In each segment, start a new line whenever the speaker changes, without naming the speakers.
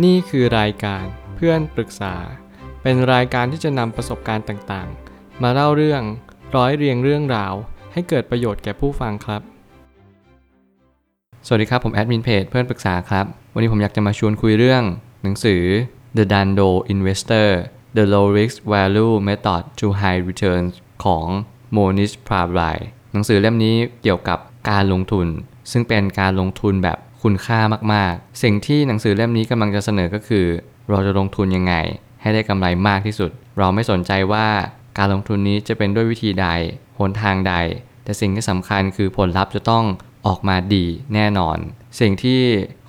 นี่คือรายการเพื่อนปรึกษา เป็นรายการที่จะนำประสบการณ์ต่างๆ มาเล่าเรื่องร้อยเรียงเรื่องราว ให้เกิดประโยชน์แก่ผู้ฟังครับ สวัสดีครับ ผมแอดมินเพจเพื่อนปรึกษาครับ วันนี้ผมอยากจะมาชวนคุยเรื่อง หนังสือ The Dando Investor The Low Risk Value Method to High Returns ของ Monish p r a b r a y หนังสือเล่มนี้เกี่ยวกับการลงทุน ซึ่งเป็นการลงทุนแบบ คุณค่ามากๆ สิ่งที่หนังสือเล่มนี้กำลังจะเสนอก็คือ เราจะลงทุนยังไง ให้ได้กำไรมากที่สุด เราไม่สนใจว่าการลงทุนนี้จะเป็นด้วยวิธีใดหนทางใด แต่สิ่งที่สำคัญคือผลลัพธ์จะต้องออกมาดีแน่นอน สิ่งที่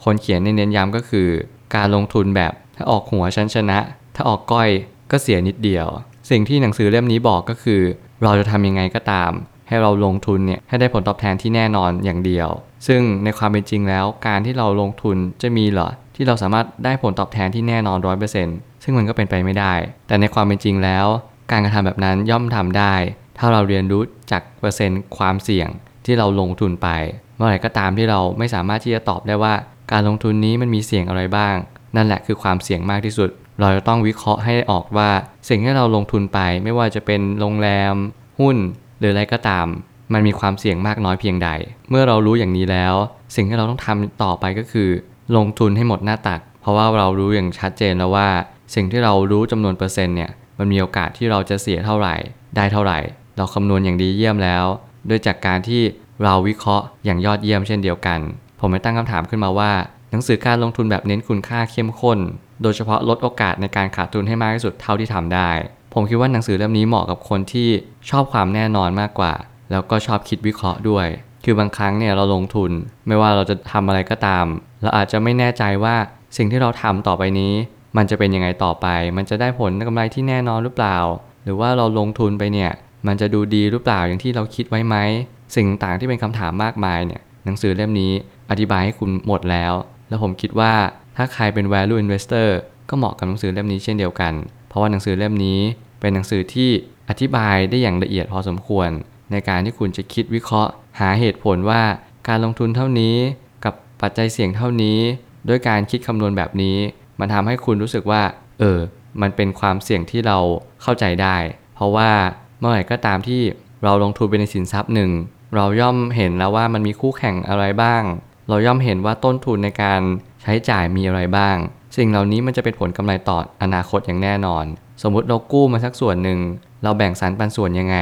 คนเขียนเน้นย้ำก็คือ การลงทุนแบบถ้าออกหัวฉันชนะ ถ้าออกก้อยก็เสียนิดเดียว สิ่งที่หนังสือเล่มนี้บอกก็คือ เราจะทำยังไงก็ตาม ให้เราลงทุนเนี่ยให้ได้ผลตอบแทนที่แน่นอนอย่างเดียว ซึ่งในความเป็นจริงแล้ว การที่เราลงทุนจะมีเหรอที่เราสามารถได้ผลตอบแทนที่แน่นอนร้อยเปอร์เซ็นต์ซึ่งมันก็เป็นไปไม่ได้ แต่ในความเป็นจริงแล้ว การกระทำแบบนั้นย่อมทำได้ ถ้าเราเรียนรู้จากเปอร์เซ็นต์ความเสี่ยงที่เราลงทุนไป เมื่อไหร่ก็ตามที่เราไม่สามารถที่จะตอบได้ว่า การลงทุนนี้มันมีเสี่ยงอะไรบ้าง นั่นแหละคือความเสี่ยงมากที่สุด เราจะต้องวิเคราะห์ให้ออกว่า สิ่งที่เราลงทุนไปไม่ว่าจะเป็นโรงแรม หุ้น รืออะไรก็ตาม มันมีความเสี่ยงมากน้อยเพียงใด เมื่อเรารู้อย่างนี้แล้ว สิ่งที่เราต้องทำต่อไปก็คือ ลงทุนให้หมดหน้าตัก เพราะว่าเรารู้อย่างชัดเจนแล้วว่า สิ่งที่เรารู้จำนวนเปอร์เซ็นต์เนี่ยมันมีโอกาสที่เราจะเสียเท่าไหร่ ได้เท่าไหร่ เราคำนวณอย่างดีเยี่ยมแล้วด้วยจากการที่เราวิเคราะห์อย่างยอดเยี่ยมเช่นเดียวกัน ผมไม่ตั้งคำถามขึ้นมาว่า หนังสือการลงทุนแบบเน้นคุณค่าเข้มข้น โดยเฉพาะลดโอกาสในการขาดทุนให้มากที่สุดเท่าที่ทำได้ ผมคิดว่าหนังสือเล่มนี้เหมาะกับคนที่ชอบความแน่นอนมากกว่า แล้วก็ชอบคิดวิเคราะห์ด้วย คือบางครั้งเนี่ยเราลงทุน ไม่ว่าเราจะทำอะไรก็ตาม เราอาจจะไม่แน่ใจว่าสิ่งที่เราทำต่อไปนี้ มันจะเป็นยังไงต่อไป มันจะได้ผลกำไรที่แน่นอนหรือเปล่า หรือว่าเราลงทุนไปเนี่ย มันจะดูดีหรือเปล่าอย่างที่เราคิดไว้ไหม สิ่งต่างที่เป็นคำถามมากมายเนี่ย หนังสือเล่มนี้อธิบายให้คุณหมดแล้ว แล้วผมคิดว่าถ้าใครเป็น value investor ก็เหมาะกับหนังสือเล่มนี้เช่นเดียวกัน เพราะว่าหนังสือเล่มนี้เป็นหนังสือที่อธิบายได้อย่างละเอียดพอสมควร ในการที่คุณจะคิดวิเคราะห์ หาเหตุผลว่าการลงทุนเท่านี้ กับปัจจัยเสี่ยงเท่านี้ ด้วยการคิดคำนวณแบบนี้ มันทำให้คุณรู้สึกว่า เออ มันเป็นความเสี่ยงที่เราเข้าใจได้ เพราะว่าเมื่อไหร่ก็ตามที่เราลงทุนไปในสินทรัพย์หนึ่ง เราย่อมเห็นแล้วว่ามันมีคู่แข่งอะไรบ้าง เราย่อมเห็นว่าต้นทุนในการใช้จ่ายมีอะไรบ้าง สิ่งเหล่านี้มันจะเป็นผลกำไรต่ออนาคตอย่างแน่นอน สมมุติเรากู้มาสักส่วนหนึ่ง เราแบ่งสรรปันส่วนยังไง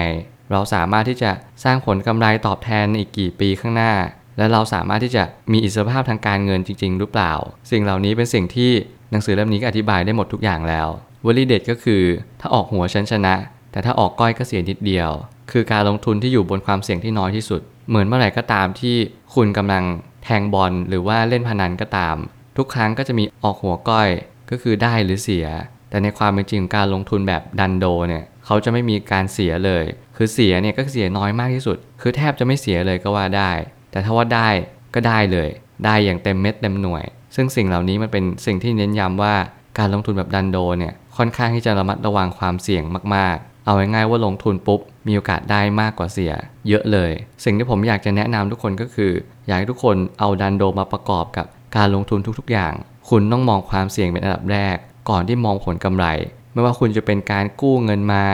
เราสามารถที่จะสร้างผลกำไรตอบแทนอีกกี่ปีข้างหน้า และเราสามารถที่จะมีอิสรภาพทางการเงินจริง ๆ หรือเปล่า สิ่งเหล่านี้เป็นสิ่งที่หนังสือเล่มนี้ก็อธิบายได้หมดทุกอย่างแล้ววลีเด็ดก็คือ ถ้าออกหัวฉันชนะ แต่ถ้าออกก้อยก็เสียนิดเดียว คือการลงทุนที่อยู่บนความเสี่ยงที่น้อยที่สุด เหมือนเมื่อไหร่ก็ตามที่คุณกำลังแทงบอลหรือว่าเล่นพนันก็ตาม ทุกครั้งก็จะมีออกหัวก้อยก็คือได้หรือเสีย แต่ในความเป็นจริงการลงทุนแบบดันโดเนี่ยเขาจะไม่มีการเสียเลย คือเสียเนี่ยก็เสียน้อยมากที่สุด คือแทบจะไม่เสียเลยก็ว่าได้ แต่ถ้าว่าได้ก็ได้เลย ได้อย่างเต็มเม็ดเต็มหน่วย ซึ่งสิ่งเหล่านี้มันเป็นสิ่งที่เน้นย้ำว่าการลงทุนแบบดันโดเนี่ยค่อนข้างที่จะระมัดระวังความเสี่ยงมากๆ เอาง่ายๆว่าลงทุนปุ๊บมีโอกาสได้มากกว่าเสีย เยอะเลย สิ่งที่ผมอยากจะแนะนำทุกคนก็คือ อยากให้ทุกคนเอาดันโดมาประกอบกับ การลงทุนทุกๆอย่าง คุณต้องมองความเสี่ยงเป็นอันดับแรก ก่อนที่มองผลกำไร ไม่ว่าคุณจะเป็นการกู้เงินมา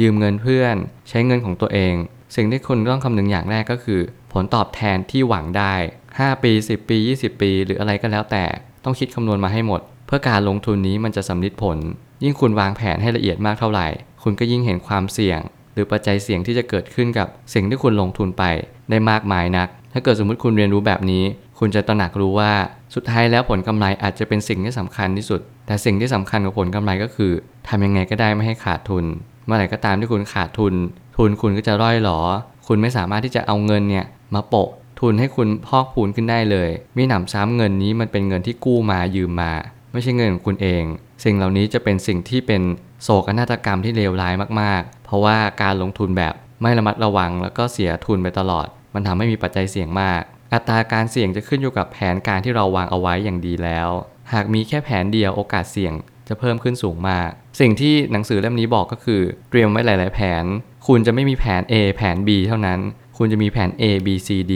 ยืมเงินเพื่อน ใช้เงินของตัวเอง สิ่งที่คุณต้องคำนึงอย่างแรกก็คือ ผลตอบแทนที่หวังได้ 5 ปี 10 ปี 20 ปี หรืออะไรก็แล้วแต่ ต้องคิดคำนวณมาให้หมด เพื่อการลงทุนนี้มันจะสำลิดผล ยิ่งคุณวางแผนให้ละเอียดมากเท่าไหร่ คุณก็ยิ่งเห็นความเสี่ยง หรือปัจจัยเสี่ยงที่จะเกิดขึ้นกับสิ่งที่คุณลงทุนไปได้มากมายนัก ถ้าเกิดสมมติคุณเรียนรู้แบบนี้ คุณจะตระหนักรู้ว่าสุดท้ายแล้วผลกำไรอาจจะเป็นสิ่งที่สำคัญที่สุด แต่สิ่งที่สำคัญกับผลกำไรก็คือทำยังไงก็ได้ไม่ให้ขาดทุน เมื่อไหร่ก็ตามที่คุณขาดทุน ทุนคุณก็จะร่อยหรอ คุณไม่สามารถที่จะเอาเงินเนี่ยมาโปะ ทุนให้คุณพอกพูนขึ้นได้เลย มีหนำซ้ำเงินนี้มันเป็นเงินที่กู้มายืมมา ไม่ใช่เงินของคุณเอง สิ่งเหล่านี้จะเป็นสิ่งที่เป็นโศกนาฏกรรมที่เลวร้ายมากๆ เพราะว่าการลงทุนแบบไม่ระมัดระวังแล้วก็เสียทุนไปตลอด มันทำให้มีปัจจัยเสี่ยงมาก อัตราการเสี่ยงจะขึ้นอยู่กับแผนการที่เราวางเอาไว้อย่างดีแล้ว หากมีแค่แผนเดียวโอกาสเสี่ยงจะเพิ่มขึ้นสูงมาก สิ่งที่หนังสือเล่มนี้บอกก็คือ เตรียมไว้หลาย ๆ แผน คุณจะไม่มีแผน A แผน B เท่านั้น คุณจะมีแผน A B C D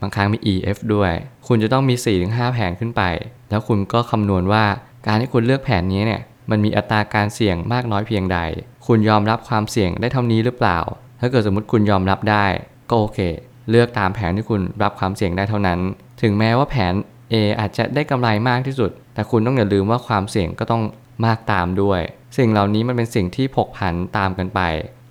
บางครั้งมี E F ด้วย คุณจะต้องมี 4-5 แผนขึ้นไป แล้วคุณก็คำนวณว่าการที่คุณเลือกแผนนี้เนี่ย มันมีอัตราการเสี่ยงมากน้อยเพียงใด คุณยอมรับความเสี่ยงได้เท่านี้หรือเปล่า ถ้าเกิดสมมติคุณยอมรับได้ ก็โอเค เลือกตามแผนที่คุณรับความเสี่ยงได้เท่านั้น ถึงแม้ว่าแผน A อาจจะได้กำไรมากที่สุด แต่คุณต้องอย่าลืมว่าความเสี่ยงก็ต้องมากตามด้วย สิ่งเหล่านี้มันเป็นสิ่งที่ผกผันตามกันไป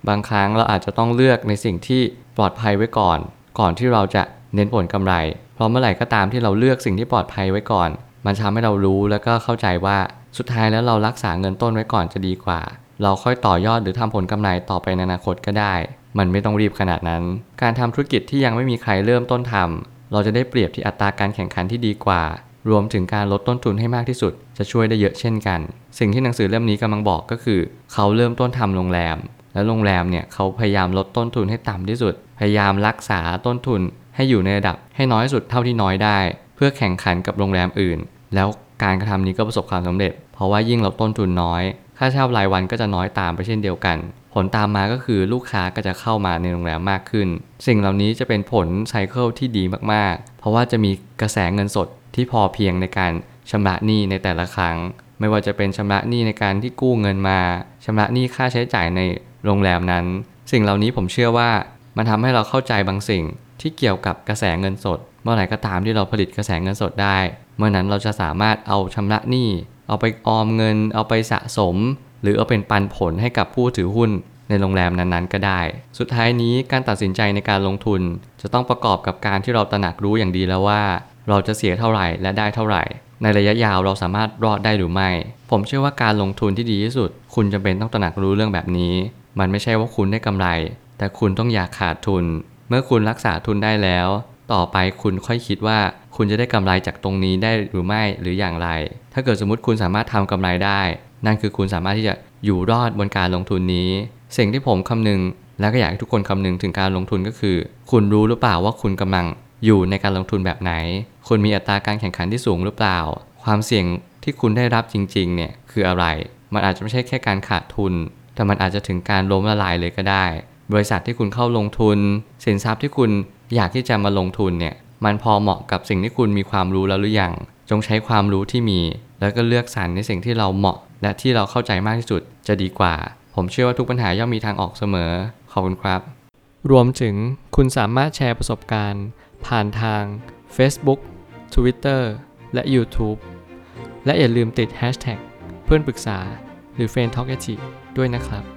บางครั้งเราอาจจะต้องเลือกในสิ่งที่ปลอดภัยไว้ก่อน ก่อนที่เราจะเน้นผลกำไร เพราะเมื่อไหร่ก็ตามที่เราเลือกสิ่งที่ปลอดภัยไว้ก่อน มันทำให้เรารู้แล้วก็เข้าใจว่าสุดท้ายแล้วเรารักษาเงินต้นไว้ก่อนจะดีกว่า เราค่อยต่อยอดหรือทำผลกำไรต่อไปในอนาคตก็ได้ มันไม่ต้องรีบขนาดนั้น การทำธุรกิจที่ยังไม่มีใครเริ่มต้นทำเราจะได้เปรียบที่อัตราการแข่งขันที่ดีกว่า รวมถึงการลดต้นทุนให้มากที่สุด จะช่วยได้เยอะเช่นกัน สิ่งที่หนังสือเล่มนี้กำลังบอกก็คือ เขาเริ่มต้นทำโรงแรม แล้วโรงแรมเนี่ยเขาพยายามลดต้นทุนให้ต่ำที่สุด พยายามรักษาต้นทุน ให้อยู่ในระดับให้น้อยสุดเท่าที่น้อยได้ เพื่อแข่งขันกับโรงแรมอื่น แล้วการกระทำนี้ก็ประสบความสำเร็จ เพราะว่ายิ่งเราต้นทุนน้อย ค่าเช่ารายวันก็จะน้อยตามไปเช่นเดียวกัน ผลตามมาก็คือลูกค้าก็จะเข้ามาในโรงแรมมากขึ้น สิ่งเหล่านี้จะเป็นผลไซเคิลที่ดีมากๆ เพราะว่าจะมีกระแสเงินสดที่พอเพียงในการชำระหนี้ในแต่ละครั้ง ไม่ว่าจะเป็นชำระหนี้ในการที่กู้เงินมาชำระหนี้ค่าใช้จ่ายในโรงแรมนั้น สิ่งเหล่านี้ผมเชื่อว่ามันทำให้เราเข้าใจบางสิ่งที่เกี่ยวกับกระแสเงินสด เมื่อไหร่ก็ตามที่เราผลิตกระแสเงินสดได้ เมื่อนั้นเราจะสามารถเอาชำระหนี้ เอาไปออมเงิน เอาไปสะสม หรือเอาเป็นปันผลให้กับผู้ถือหุ้นในโรงแรมนั้นๆ ก็ได้ สุดท้ายนี้การตัดสินใจในการลงทุน จะต้องประกอบกับการที่เราตระหนักรู้อย่างดีแล้วว่า เราจะเสียเท่าไหร่และได้เท่าไหร่ ในระยะยาวเราสามารถรอดได้หรือไม่ ผมเชื่อว่าการลงทุนที่ดีที่สุด คุณจำเป็นต้องตระหนักรู้เรื่องแบบนี้ มันไม่ใช่ว่าคุณได้กำไร แต่คุณต้องอยากขาดทุน เมื่อคุณรักษาทุนได้แล้ว ต่อไปคุณค่อยคิดว่าคุณจะได้กำไรจากตรงนี้ได้หรือไม่หรืออย่างไร ถ้าเกิดสมมติคุณสามารถทำกำไรได้ นั่นคือคุณสามารถที่จะอยู่รอดบนการลงทุนนี้ สิ่งที่ผมคำนึง และก็อยากให้ทุกคนคำนึงถึงการลงทุนก็คือ คุณรู้หรือเปล่าว่าคุณกำลังอยู่ในการลงทุนแบบไหน คุณมีอัตราการแข่งขันที่สูงหรือเปล่า ความเสี่ยงที่คุณได้รับจริงๆเนี่ยคืออะไร มันอาจจะไม่ใช่แค่การขาดทุน แต่มันอาจจะถึงการล้มละลายเลยก็ได้ บริษัทที่คุณเข้าลงทุน สินทรัพย์ที่คุณอยากที่จะมาลงทุนเนี่ยมันพอเหมาะกับสิ่งที่คุณมีความรู้แล้วหรือยังจงใช้ความรู้ที่มี แล้วก็เลือกสรรในสิ่งที่เราเหมาะ และที่เราเข้าใจมากที่สุดจะดีกว่า ผมเชื่อว่าทุกปัญหาย่อมมีทางออกเสมอขอบคุณครับ รวมถึงคุณสามารถแชร์ประสบการณ์ ผ่านทาง Facebook Twitter และ YouTube และอย่าลืมติด Hashtag เพื่อนปรึกษาหรือ f r ร e n d t a l k ด้วยนะครับ